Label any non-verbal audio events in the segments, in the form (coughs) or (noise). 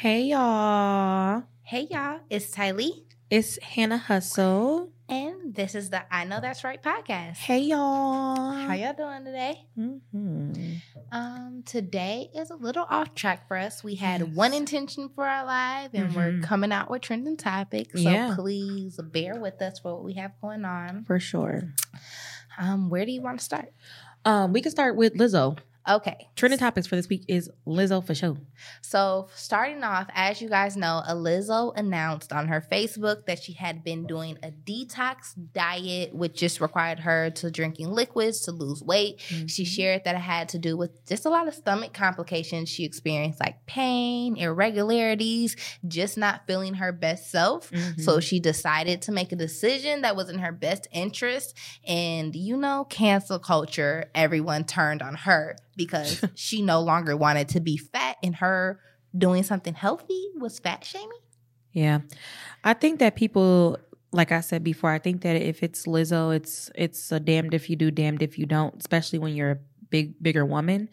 Hey y'all. Hey y'all, it's Tylee, It's Hannah Hustle. and this is the I Know That's Right podcast. Hey y'all. How y'all doing today? Mhm. Um, today is a little off track for us. We had Yes. one intention for our live, and we're Mhm. coming out with trending topics. So Yeah. please bear with us for what we have going on. For sure. Um, where do you want to start? Um, we can start with Lizzo. Okay, Trending topics for this week is Lizzo for sure. So, starting off, as you guys know, Lizzo announced on her Facebook that she had been doing a detox diet, which just required her to drinking liquids to lose weight. She shared that it had to do with just a lot of stomach complications she experienced, like pain, irregularities, just not feeling her best self. Mhm. So she decided to make a decision that was in her best interest. And you know, cancel culture, everyone turned on her because she no longer wanted to be fat and her doing something healthy was fat shaming. Yeah. I think that people like I said before, I think that if it's Lizzo, it's it's a damned if you do, damned if you don't, especially when you're a big bigger woman.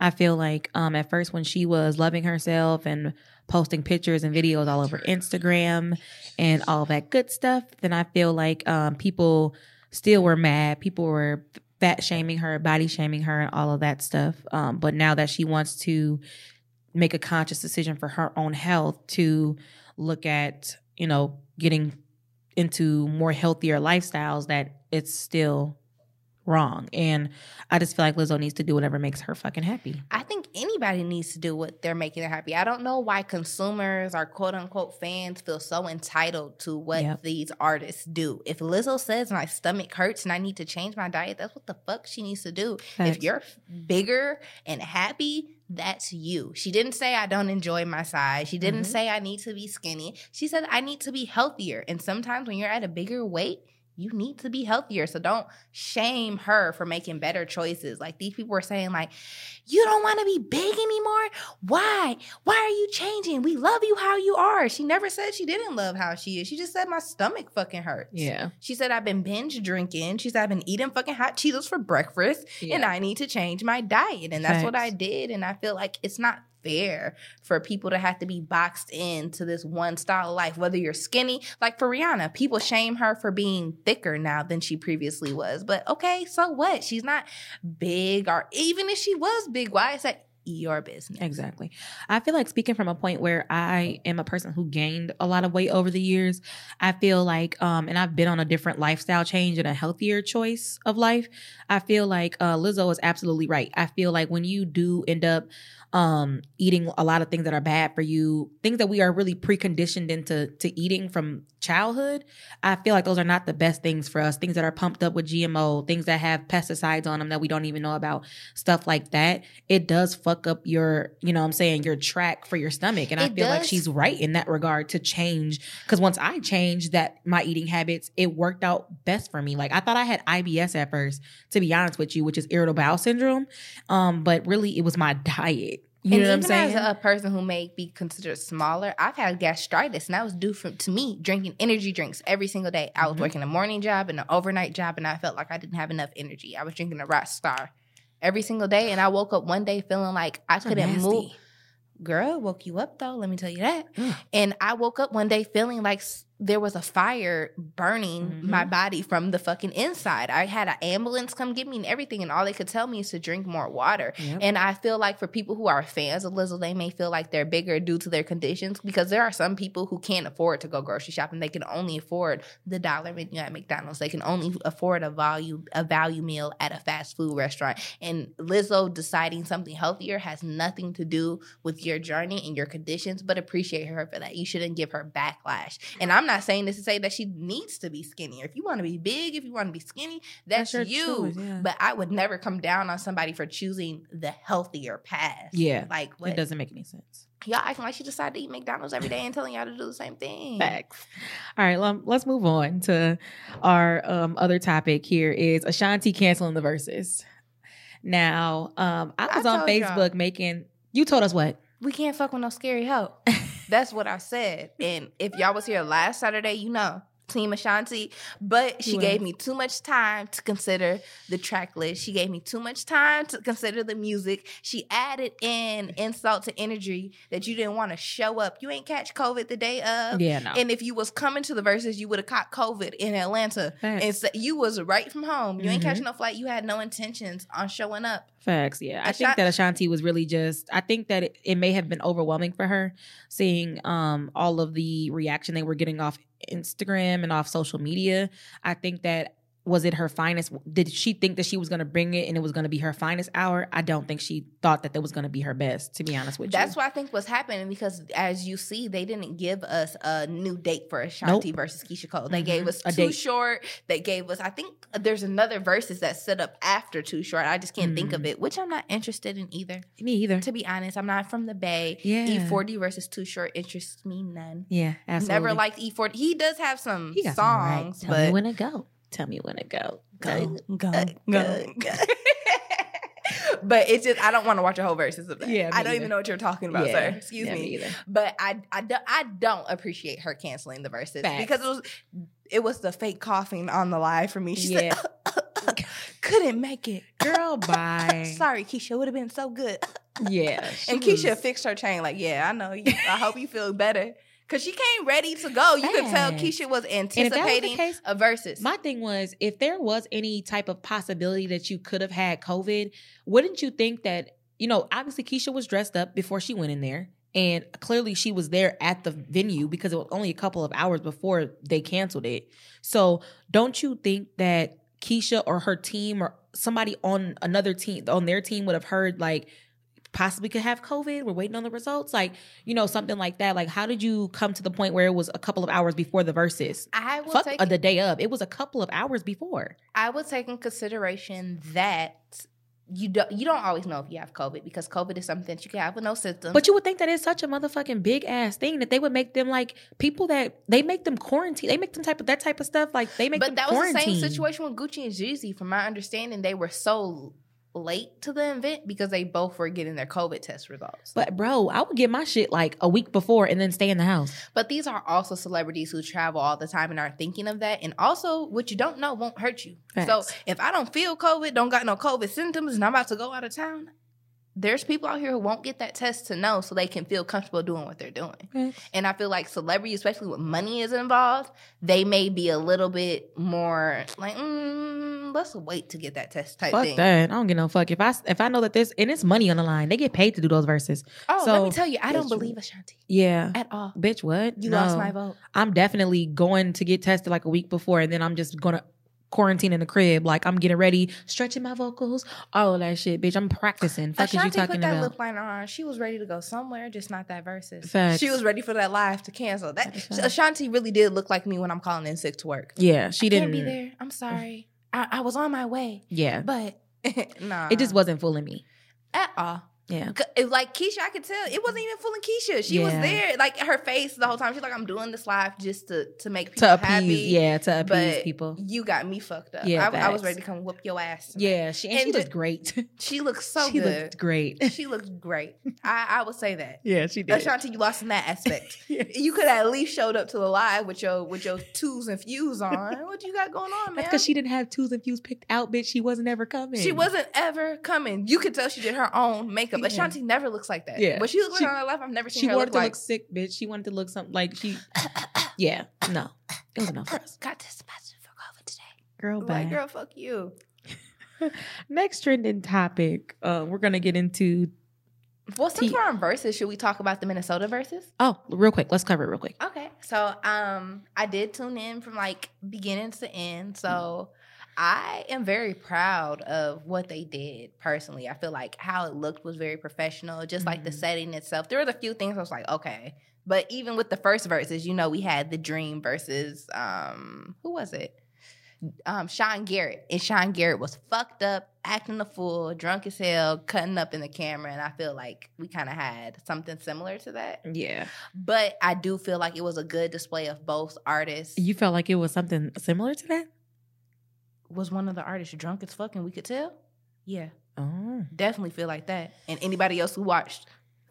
I feel like um at first when she was loving herself and posting pictures and videos all over Instagram and all that good stuff, then I feel like um people still were mad. People were fat shaming her, body shaming her and all of that stuff. Um but now that she wants to make a conscious decision for her own health to look at, you know, getting into more healthier lifestyles that it's still wrong. And I just feel like Lizzo needs to do whatever makes her fucking happy. I think anybody needs to do what they're making them happy. I don't know why consumers or quote unquote fans feel so entitled to what Yep. these artists do. If Lizzo says my stomach hurts and I need to change my diet, that's what the fuck she needs to do. Facts. If you're bigger and happy, that's you. She didn't say I don't enjoy my size. She didn't Mhm. say I need to be skinny. She said I need to be healthier. And sometimes when you're at a bigger weight, you need to be healthier. So don't shame her for making better choices. Like these people were saying, like, you don't want to be big anymore? Why? Why are you changing? We love you how you are. She never said she didn't love how she is. She just said my stomach fucking hurts. Yeah. She said I've been binge drinking. She said I've been eating fucking hot Cheetos for breakfast and I need to change my diet. And that's what I did. And I feel like it's not fair for people to have to be boxed into this one style of life, whether you're skinny. Like for Rihanna, people shame her for being thicker now than she previously was. But okay, so what? She's not big, or even if she was big, why is that your business? Exactly. I feel like speaking from a point where I am a person who gained a lot of weight over the years, I feel like, um, and I've been on a different lifestyle change and a healthier choice of life. I feel like uh, Lizzo is absolutely right. I feel like when you do end up um, eating a lot of things that are bad for you, things that we are really preconditioned into to eating from childhood, I feel like those are not the best things for us. Things that are pumped up with GMO, things that have pesticides on them that we don't even know about, stuff like that. It does fuck up your, you know what I'm saying, your track for your stomach. And I It feel like she's right in that regard to change. Cause once I changed that, my eating habits, it worked out best for me. Like I thought I had IBS at first, to be honest with you, which is irritable bowel syndrome. Um, but really it was my diet. You and know what I'm saying? as a person who may be considered smaller, I've had gastritis, and that was due from to me drinking energy drinks every single day. I was Mhm. working a morning job and an overnight job, and I felt like I didn't have enough energy. I was drinking a Rockstar every single day, and I woke up one day feeling like I couldn't move. Girl, woke you up though. Let me tell you that. Mm. And I woke up one day feeling like there was a fire burning Mhm. my body from the fucking inside. I had an ambulance come get me and everything, and all they could tell me is to drink more water. Yep. And I feel like for people who are fans of Lizzo, they may feel like they're bigger due to their conditions because there are some people who can't afford to go grocery shopping. They can only afford the dollar menu at McDonald's. They can only afford a value a value meal at a fast food restaurant. And Lizzo deciding something healthier has nothing to do with your journey and your conditions, but appreciate her for that. You shouldn't give her backlash. And I'm not saying this to say that she needs to be skinnier. If you want to be big, if you want to be skinny, that's, your you. choice, yeah. But I would never come down on somebody for choosing the healthier path. Yeah. Like what? it doesn't make any sense. Y'all acting like she decided to eat McDonald's every day and telling y'all to do the same thing. Facts. All right, lem- let's move on to our um, other topic here is Ashanti canceling the Verzuz. Now, um, I I was on told y'all. Facebook making you told us what? We can't fuck with no scary hoe. (laughs) That's what I said. And if y'all was here last Saturday, you know. Team Ashanti, but she You gave me too much time to consider the track list. She gave me too much time to consider the music. She added in insult to energy that you didn't want to show up. You ain't catch COVID the day of. Yeah, no. And if you was coming to the Verzuz, you would have caught COVID in Atlanta. Facts. And so you was right from home. You ain't Mhm. catching no flight. You had no intentions on showing up. Facts, yeah. I think that Ashanti was really just I think that it, it may have been overwhelming for her seeing um all of the reaction they were getting off Instagram and off social media. I think that was it her finest did she think that she was going to bring it and it was going to be her finest hour? I don't think she thought that that was going to be her best to be honest with That's you. That's what I think was happening because, as you see, they didn't give us a new date for Ashanti Nope. versus Keyshia Cole. They Mhm. gave us A Too date. Short. They gave us, I think, there's another Verzuz that set up after Too Short. I just can't think of Mhm. it, which I'm not interested in either. Me either. To be honest, I'm not from the Bay. Yeah. E-40 versus Too Short interests me none. Yeah, absolutely. Never liked E-40. He does have some he got some alright. songs, Tell but when to go. Tell me when to go. Go, go, uh, go, go. (laughs) but it's just I don't want to watch a whole Verzuz of that. Yeah, me I don't either. even know what you're talking about, Yeah. sir. Excuse Yeah, me. either. But I, I, do, I don't appreciate her canceling the Verzuz Facts. because it was it was the fake coughing on the live for me. She Yeah. said, (laughs) couldn't make it. Girl, (laughs) bye. Sorry, Keyshia, would have been so good. Yeah. and Keyshia was- fixed her chain like, yeah, I know. You, I hope you feel better because she came ready to go. You could tell Keyshia was that was anticipating case, a versus. My thing was, if there was any type of possibility that you could have had COVID, wouldn't you think that, you know, obviously Keyshia was dressed up before she went in there. And clearly she was there at the venue because it was only a couple of hours before they canceled it. So don't you think that Keyshia or her team or somebody on another team, on their team would have heard like, possibly could have COVID. We're waiting on the results. Like, you know, something like that. Like, how did you come to the point where it was a couple of hours before the Verzuz? I will Fuck take the day of. It was a couple of hours before. I would take in consideration that you don't you don't always know if you have COVID because COVID is something that you can have with no symptoms. But you would think that it's such a motherfucking big ass thing that they would make them like people that they make them quarantine. They make them type of that type of stuff. Like they make but that was quarantine. the same situation with Gucci and Jeezy. From my understanding, they were so late to the event because they both were getting their COVID test results. But bro, I would get my shit like a week before and then stay in the house. But these are also celebrities who travel all the time and aren't thinking of that. And also, what you don't know won't hurt you. So if I don't feel COVID, don't got no COVID symptoms, and I'm about to go out of town, there's people out here who won't get that test to know so they can feel comfortable doing what they're doing. Facts. And I feel like celebrities, especially when money is involved, they may be a little bit more like, mm, let's wait to get that test type Fuck thing. that. I don't get no fuck. If I if I know that there's and it's money on the line, they get paid to do those Verzuz. Oh, so, let me tell you, I don't believe Ashanti Yeah. at all. Bitch, what? You No. lost my vote. I'm definitely going to get tested like a week before, and then I'm just gonna quarantine in the crib. Like I'm getting ready, stretching my vocals, all of that shit, bitch. I'm practicing. Fuck is you Ashanti talking put that about? lip liner on. She was ready to go somewhere, just not that Verzuz. Facts. She was ready for that live to cancel. That Ashanti really did look like me when I'm calling in sick to work. yeah, she I didn't. can't be there. I'm sorry. I, I was on my way, Yeah, but (laughs) nah, it just wasn't fooling me. at all. Yeah, Like Keyshia, I could tell it wasn't even fooling Keyshia. She was there, like her face the whole time. She's like, "I'm doing this live just to to make people to appease. happy." Yeah, to appease but people. you got me fucked up. Yeah, I, I was ready to come whoop your ass. Yeah, she and, And she looked great. (laughs) She looked so she good. looked great. (laughs) She looked great. I, I would say that. (laughs) yeah, she did. Ashanti, you lost in that aspect. You could have at least showed up to the live with your with your twos and fews on. What you got going on, man? That's because she didn't have twos and fews picked out, bitch. She wasn't ever coming. She wasn't ever coming. You could tell she did her own makeup. Yeah. Ashanti never looks like that. Yeah. But she looks like on her life. I've never seen her. She her wanted look to like. look sick, bitch. She wanted to look something like she. (coughs) Yeah, no, it was enough for us. (coughs) Got this positive for COVID today. Girl, Like, girl, fuck you. (laughs) Next trending topic. Uh, we're gonna get into. Well, since T- we're on Verzuz, should we talk about the Minnesota Verzuz? Oh, real quick. Let's cover it real quick. Okay. So um I did tune in from like beginning to end. So I am very proud of what they did personally. I feel like how it looked was very professional, just like the Mhm. setting itself. There were a few things I was like, okay. But even with the first Verzuz, you know, we had the dream versus um who was it? Um Sean Garrett. And Sean Garrett was fucked up, acting a fool, drunk as hell, cutting up in the camera. And I feel like we kind of had something similar to that. Yeah, But I do feel like it was a good display of both artists. you felt like it was something similar to that. Was one of the artists drunk as fuck and we could tell? Yeah, Oh, definitely feel like that. And anybody else who watched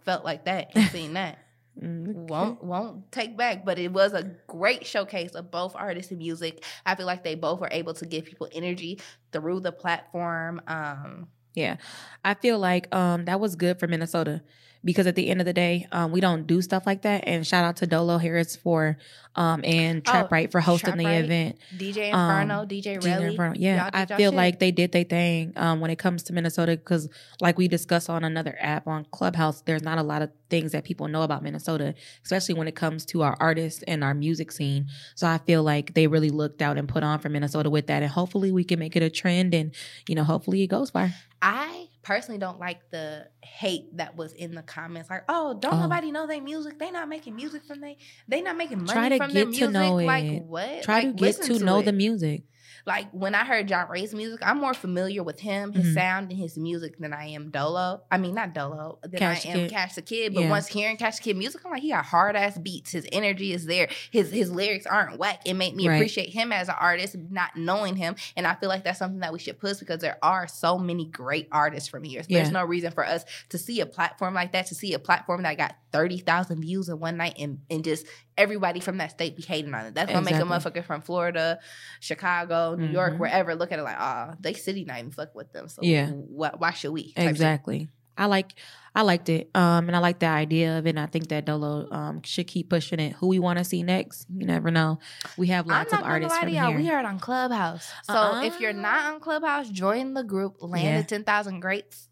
felt like that and (laughs) seen that. Mm, okay. won't won't take back but it was a great showcase of both artists and music i feel like they both were able to give people energy through the platform um Yeah. I feel like um that was good for Minnesota because at the end of the day, um we don't do stuff like that. And shout out to Dolo Harris for um and Oh, Trap Right for hosting the Right. event. dj Um, inferno dj Gina Relly. Inferno. Yeah, I feel shit. like they did their thing um, when it comes to Minnesota because, like we discussed on another app on Clubhouse, there's not a lot of things that people know about Minnesota, especially when it comes to our artists and our music scene. So I feel like they really looked out and put on for Minnesota with that, and hopefully we can make it a trend, and you know, hopefully it goes far. I personally don't like the hate that was in the comments. Like, oh, don't Oh. nobody know their music. They not making music from they. They not making money Try to from their get to music. know like it. what? Try Like, to get listen to know it. the music. Like when I heard John Ray's music, I'm more familiar with him, his Mhm. sound, and his music than I am Dolo. I mean, not Dolo, than Cash I am Kid. Cash the Kid. But Yeah. once hearing Cash the Kid music, I'm like, he got hard ass beats. His energy is there. His his lyrics aren't whack. It made me Right. appreciate him as an artist, not knowing him. And I feel like that's something that we should push because there are so many great artists from here. So There's no reason for us to see a platform like that, to see a platform that got thirty thousand views in one night, and and just everybody from that state be hating on it. That's gonna make a motherfucker from Florida, Chicago, New York, Mhm. wherever look at it like, ah, they city not even fuck with them. So Yeah. wh- why should we? shit. Exactly. I like I liked it. Um and I like the idea of it. And I think that Dolo um should keep pushing it. Who we want to see next? You never know. We have lots of artists from here. We heard on Clubhouse. So if you're Uh-uh. not on Clubhouse, join the group. Land Yeah. ten thousand greats.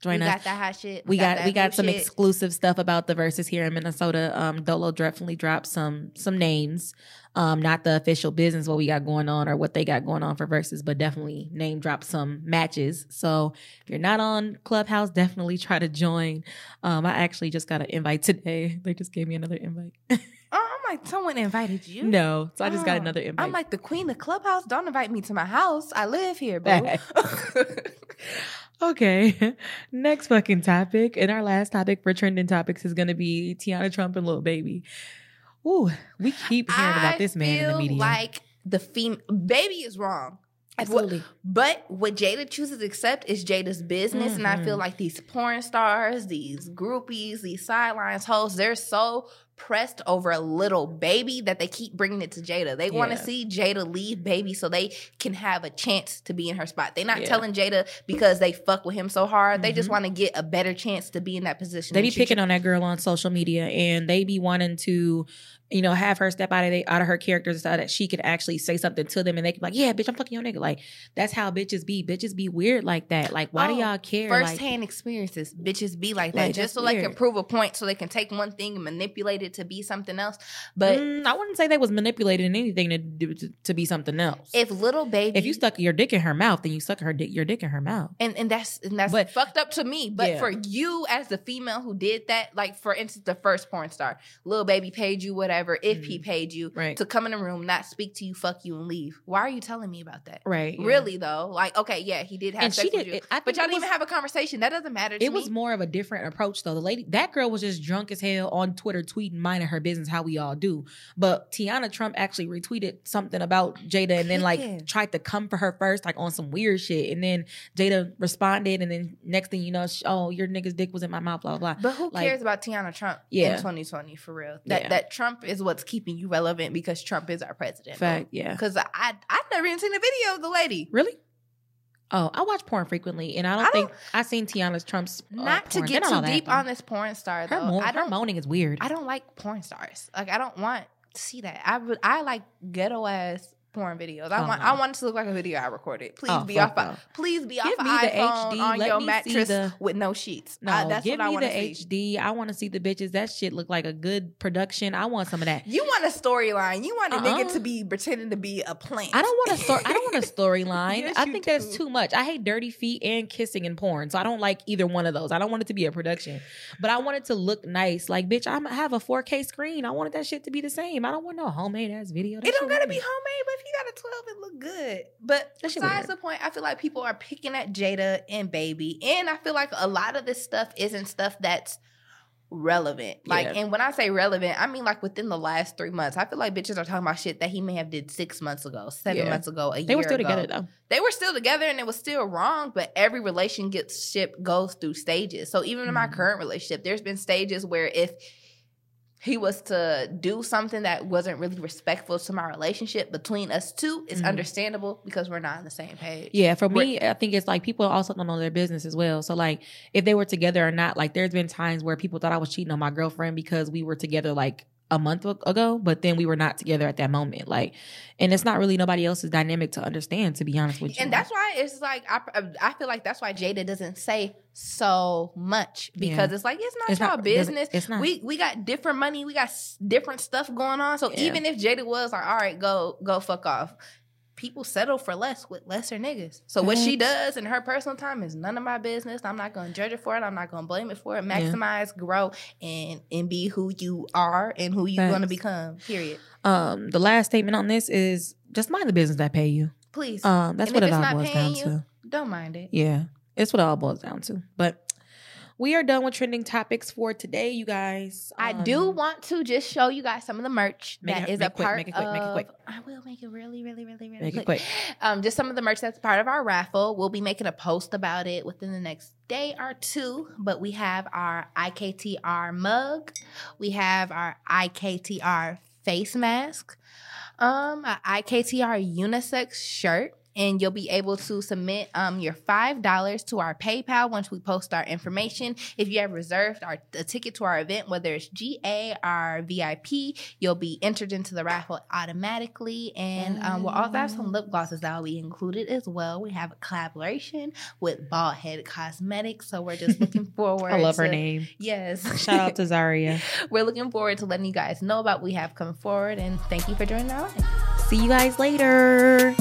Join we us. got that hot shit. we got, that we got some shit. exclusive stuff about the Verzuz here in Minnesota. Um, Dolo definitely dropped some some names. Um, not the official business what we got going on or what they got going on for Verzuz, but definitely name drop some matches. So if you're not on Clubhouse, definitely try to join. Um, I actually just got an invite today. (laughs) They just gave me another invite. (laughs) Oh, I'm like, someone invited you. no, so I just got Oh, another invite. I'm like the queen of Clubhouse. Don't invite me to my house. I live here, boo. (laughs) Okay. (laughs) Next fucking topic. And our last topic for trending topics is gonna be Teanna Trump and Lil Baby. Ooh, we keep hearing about this man in the feel media. Like the fem baby is wrong. Absolutely. But what Jada chooses to accept is Jada's business. And I feel Mhm. like these porn stars, these groupies, these sidelines hosts, they're so pressed over a little baby that they keep bringing it to Jada. They want to see Jada leave baby so they can have a chance to be in her spot. They're not Yeah. telling Jada because they fuck with him so hard. They just Mhm. want to get a better chance to be in that position. They be picking on that girl on social media and they be wanting to, you know, have her step out of they, out of her character so that she could actually say something to them and they can be like, Yeah, bitch, I'm fucking your nigga. Like, that's how bitches be. Bitches be weird like that. Like, why do Oh, y'all care? First like, experiences, bitches be like that Like, just so they can prove a point, so they can take one thing and manipulate it to be something else. But Mm, I wouldn't say they was manipulated in anything to do to, to be something else. if little baby, if you stuck your dick in her mouth, then you stuck her dick your dick in her mouth. and and that's and that's But- fucked up to me. But Yeah. for you as the female who did that, like for instance, the first porn star, little baby paid you whatever, if he Mhm. paid you Right. to come in the room, not speak to you, fuck you, and leave. Why are you telling me about that? Right. yeah. Really though, like okay, yeah, he did have And sex with did. you, I but y'all didn't even have a conversation. That doesn't matter to It me. was more of a different approach though. The lady, that girl was just drunk as hell on Twitter, tweeting, minding her business, how we all do. But Teanna Trump actually retweeted something about Jada and then like tried to come for her first, like on some weird shit. And then Jada responded, and then next thing you know, she, oh, your nigga's dick was in my mouth, blah blah. blah. But who Like- cares about Teanna Trump Yeah. in 2020 for real? That Yeah. that Trump is what's keeping you relevant because Trump is our president. Fact, yeah. Because I I've never even seen a video of the lady. Really? Oh, I watch porn frequently, and I don't I think I seen Teanna's Trump's. uh, Not to get They're not all too deep on this porn star Her, though. mo- I her don't moaning is weird. I don't like porn stars. Like I don't want to see that. I would I like ghetto ass porn videos. I Oh, want no. I want it to look like a video I recorded. Please Oh, be off. no. Please be Give off me an the HD. on Let your me see mattress the- with no sheets. No, Uh, that's give what I me want the see. HD. I want to see the bitches. That shit look like a good production. I want some of that. You want a storyline. You want a nigga Uh-uh. to be pretending to be a plant. I don't want a story. I don't want a (laughs) storyline. Yes, I think that's too much. I hate dirty feet and kissing in porn, so I don't like either one of those. I don't want it to be a production, but I want it to look nice. Like, bitch, I'm- I have a 4K screen. I wanted that shit to be the same. I don't want no homemade ass video. That It don't gotta weird. be homemade, but got a 12, it look good. But That besides the point, I feel like people are picking at Jada and Baby. And I feel like a lot of this stuff isn't stuff that's relevant. Like, Yeah. and when I say relevant, I mean like within the last three months. I feel like bitches are talking about shit that he may have did six months ago, seven Yeah. months ago, a They year were still ago. together though. They were still together and it was still wrong, but every relationship goes through stages. So even in my Mhm. current relationship, there's been stages where if he was to do something that wasn't really respectful to my relationship between us two, it's Mhm. understandable because we're not on the same page. Yeah, for We're- me, I think it's like people also don't know their business as well. So like if they were together or not, like there's been times where people thought I was cheating on my girlfriend because we were together like a month ago, but then we were not together at that moment. Like, and it's not really nobody else's dynamic to understand, to be honest with you. And that's why it's like I, I feel like that's why Jada doesn't say so much because it's like it's not It's y'all not- business. it's not. We we got different money. We got s- different stuff going on. So Yeah. even if Jada was like, all right, go go fuck off. People settle for less with lesser niggas. So what she does in her personal time is none of my business. I'm not going to judge her for it. I'm not going to blame it for it. Yeah. Maximize, grow, and and be who you are and who you're going to become. Period. um the last statement on this is just mind the business that pay you. Please, Um that's And what it all boils down you, to. don't mind it. Yeah. It's what it all boils down to. But we are done with trending topics for today, you guys. I do Um, want to just show you guys some of the merch that it- is a quick, part make it quick, of. make it quick. I will make it really, really, really, really make it quick. quick. Um, just some of the merch that's part of our raffle. We'll be making a post about it within the next day or two. But we have our IKTR mug. We have our IKTR face mask. Um, IKTR unisex shirt. And you'll be able to submit um, your five dollars to our PayPal once we post our information. If you have reserved our a ticket to our event, whether it's GA or VIP, you'll be entered into the raffle automatically. And um, we'll also have some lip glosses that will be included as well. We have a collaboration with Bald Head Cosmetics, so we're just looking (laughs) forward. I love her name. Yes, Shout out to (laughs) Zaria. we're looking forward to letting you guys know about what we have come forward, and thank you for joining our live. See you guys later.